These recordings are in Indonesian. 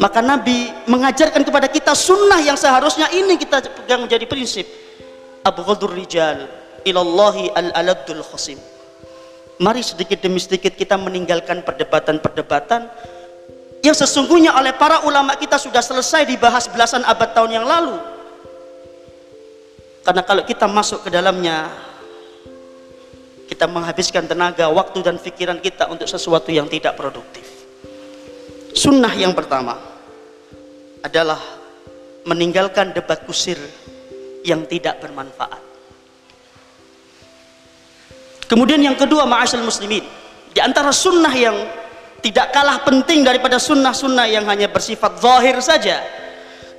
maka Nabi mengajarkan kepada kita sunnah yang seharusnya ini kita pegang menjadi prinsip. Abghadur rijal ilallahi al-aladul khasim. Mari sedikit demi sedikit kita meninggalkan perdebatan-perdebatan yang sesungguhnya oleh para ulama kita sudah selesai dibahas belasan abad tahun yang lalu. Karena kalau kita masuk ke dalamnya kita menghabiskan tenaga, waktu dan pikiran kita untuk sesuatu yang tidak produktif sunnah yang pertama adalah meninggalkan debat kusir yang tidak bermanfaat. Kemudian yang kedua, ma'asyal muslimin, di antara sunnah yang tidak kalah penting daripada sunnah-sunnah yang hanya bersifat zahir saja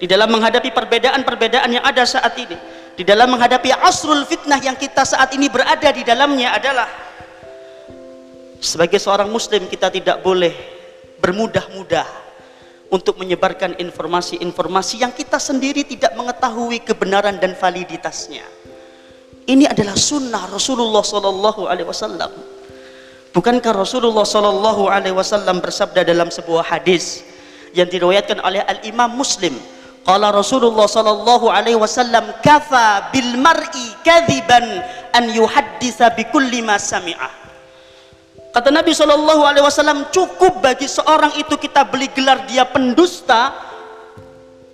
di dalam menghadapi perbedaan-perbedaan yang ada saat ini di dalam menghadapi asrul fitnah yang kita saat ini berada di dalamnya adalah sebagai seorang muslim kita tidak boleh bermudah-mudah untuk menyebarkan informasi-informasi yang kita sendiri tidak mengetahui kebenaran dan validitasnya. Ini adalah sunnah Rasulullah Sallallahu Alaihi Wasallam. Bukankah Rasulullah Sallallahu Alaihi Wasallam bersabda dalam sebuah hadis yang diriwayatkan oleh Al Imam Muslim? Qala Rasulullah Sallallahu Alaihi Wasallam, "Kafa bil mar'i kadhiban an yuhaddisa bi kulli ma sami'ah." Kata Nabi Shallallahu Alaihi Wasallam cukup bagi seorang itu kita beli gelar dia pendusta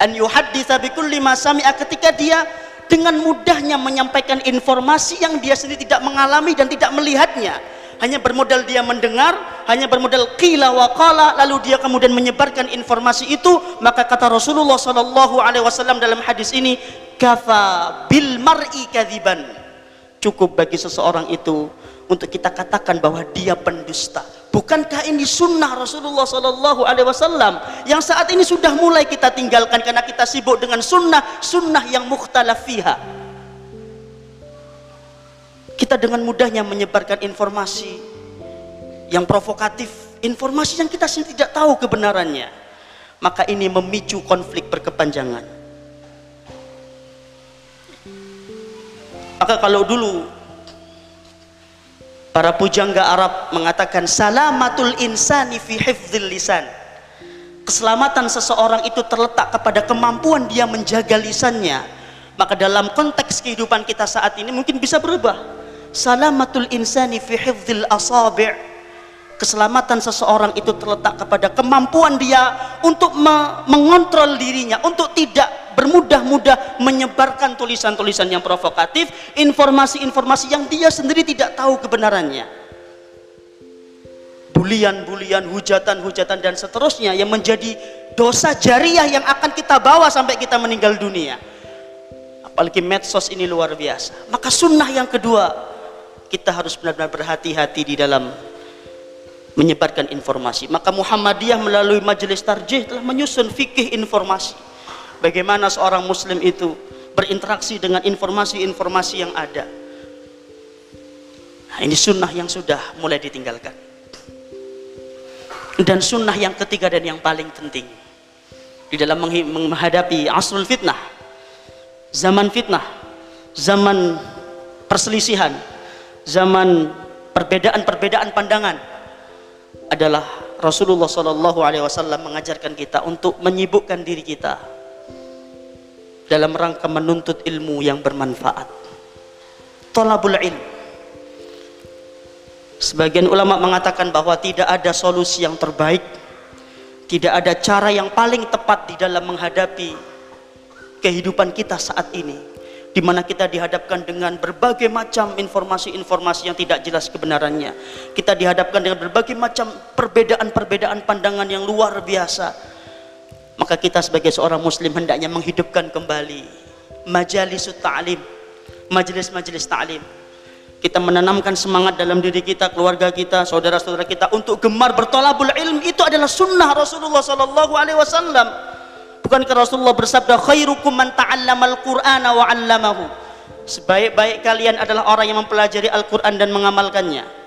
an yuhadditsa bikulli ma sami'a ketika dia dengan mudahnya menyampaikan informasi yang dia sendiri tidak mengalami dan tidak melihatnya hanya bermodal dia mendengar hanya bermodal qila wa qala lalu dia kemudian menyebarkan informasi itu maka kata Rasulullah Shallallahu alaihi wasallam dalam hadis ini kafa bil mar'i kadziban cukup bagi seseorang itu untuk kita katakan bahwa dia pendusta. Bukankah ini sunnah Rasulullah Sallallahu Alaihi Wasallam yang saat ini sudah mulai kita tinggalkan karena kita sibuk dengan sunnah sunnah yang mukhtalafiha. Kita dengan mudahnya menyebarkan informasi yang provokatif, informasi yang kita sendiri tidak tahu kebenarannya. Maka ini memicu konflik berkepanjangan. Maka kalau dulu Para pujangga Arab mengatakan salamatul insani fi hifdzil lisan. Keselamatan seseorang itu terletak kepada kemampuan dia menjaga lisannya. Maka dalam konteks kehidupan kita saat ini mungkin bisa berubah. Salamatul insani fi hifdzil asabi' keselamatan seseorang itu terletak kepada kemampuan dia untuk mengontrol dirinya untuk tidak bermudah-mudah menyebarkan tulisan-tulisan yang provokatif, informasi-informasi yang dia sendiri tidak tahu kebenarannya. Bulian-bulian, hujatan-hujatan dan seterusnya yang menjadi dosa jariah yang akan kita bawa sampai kita meninggal dunia. Apalagi medsos ini luar biasa. Maka sunnah yang kedua, kita harus benar-benar berhati-hati di dalam menyebarkan informasi. Maka Muhammadiyah melalui majelis tarjih telah menyusun fikih informasi. Bagaimana seorang muslim itu berinteraksi dengan informasi-informasi yang ada. Nah, ini sunnah yang sudah mulai ditinggalkan. Dan sunnah yang ketiga dan yang paling penting di dalam menghadapi asrul fitnah zaman fitnah zaman perselisihan zaman perbedaan-perbedaan pandangan adalah Rasulullah Shallallahu Alaihi Wasallam mengajarkan kita untuk menyibukkan diri kita dalam rangka menuntut ilmu yang bermanfaat. Tolabul ilm. Sebagian ulama mengatakan bahwa tidak ada solusi yang terbaik, tidak ada cara yang paling tepat di dalam menghadapi kehidupan kita saat ini, di mana kita dihadapkan dengan berbagai macam informasi-informasi yang tidak jelas kebenarannya. Kita dihadapkan dengan berbagai macam perbedaan-perbedaan pandangan yang luar biasa maka kita sebagai seorang muslim hendaknya menghidupkan kembali majalis ta'lim majelis-majelis ta'lim kita menanamkan semangat dalam diri kita, keluarga kita, saudara-saudara kita untuk gemar bertolabul ilm itu adalah sunnah Rasulullah sallallahu alaihi wasallam. Bukankah Rasulullah bersabda khairukum man ta'allamal Qur'ana wa 'allamahu. Sebaik-baik kalian adalah orang yang mempelajari Al-Qur'an dan mengamalkannya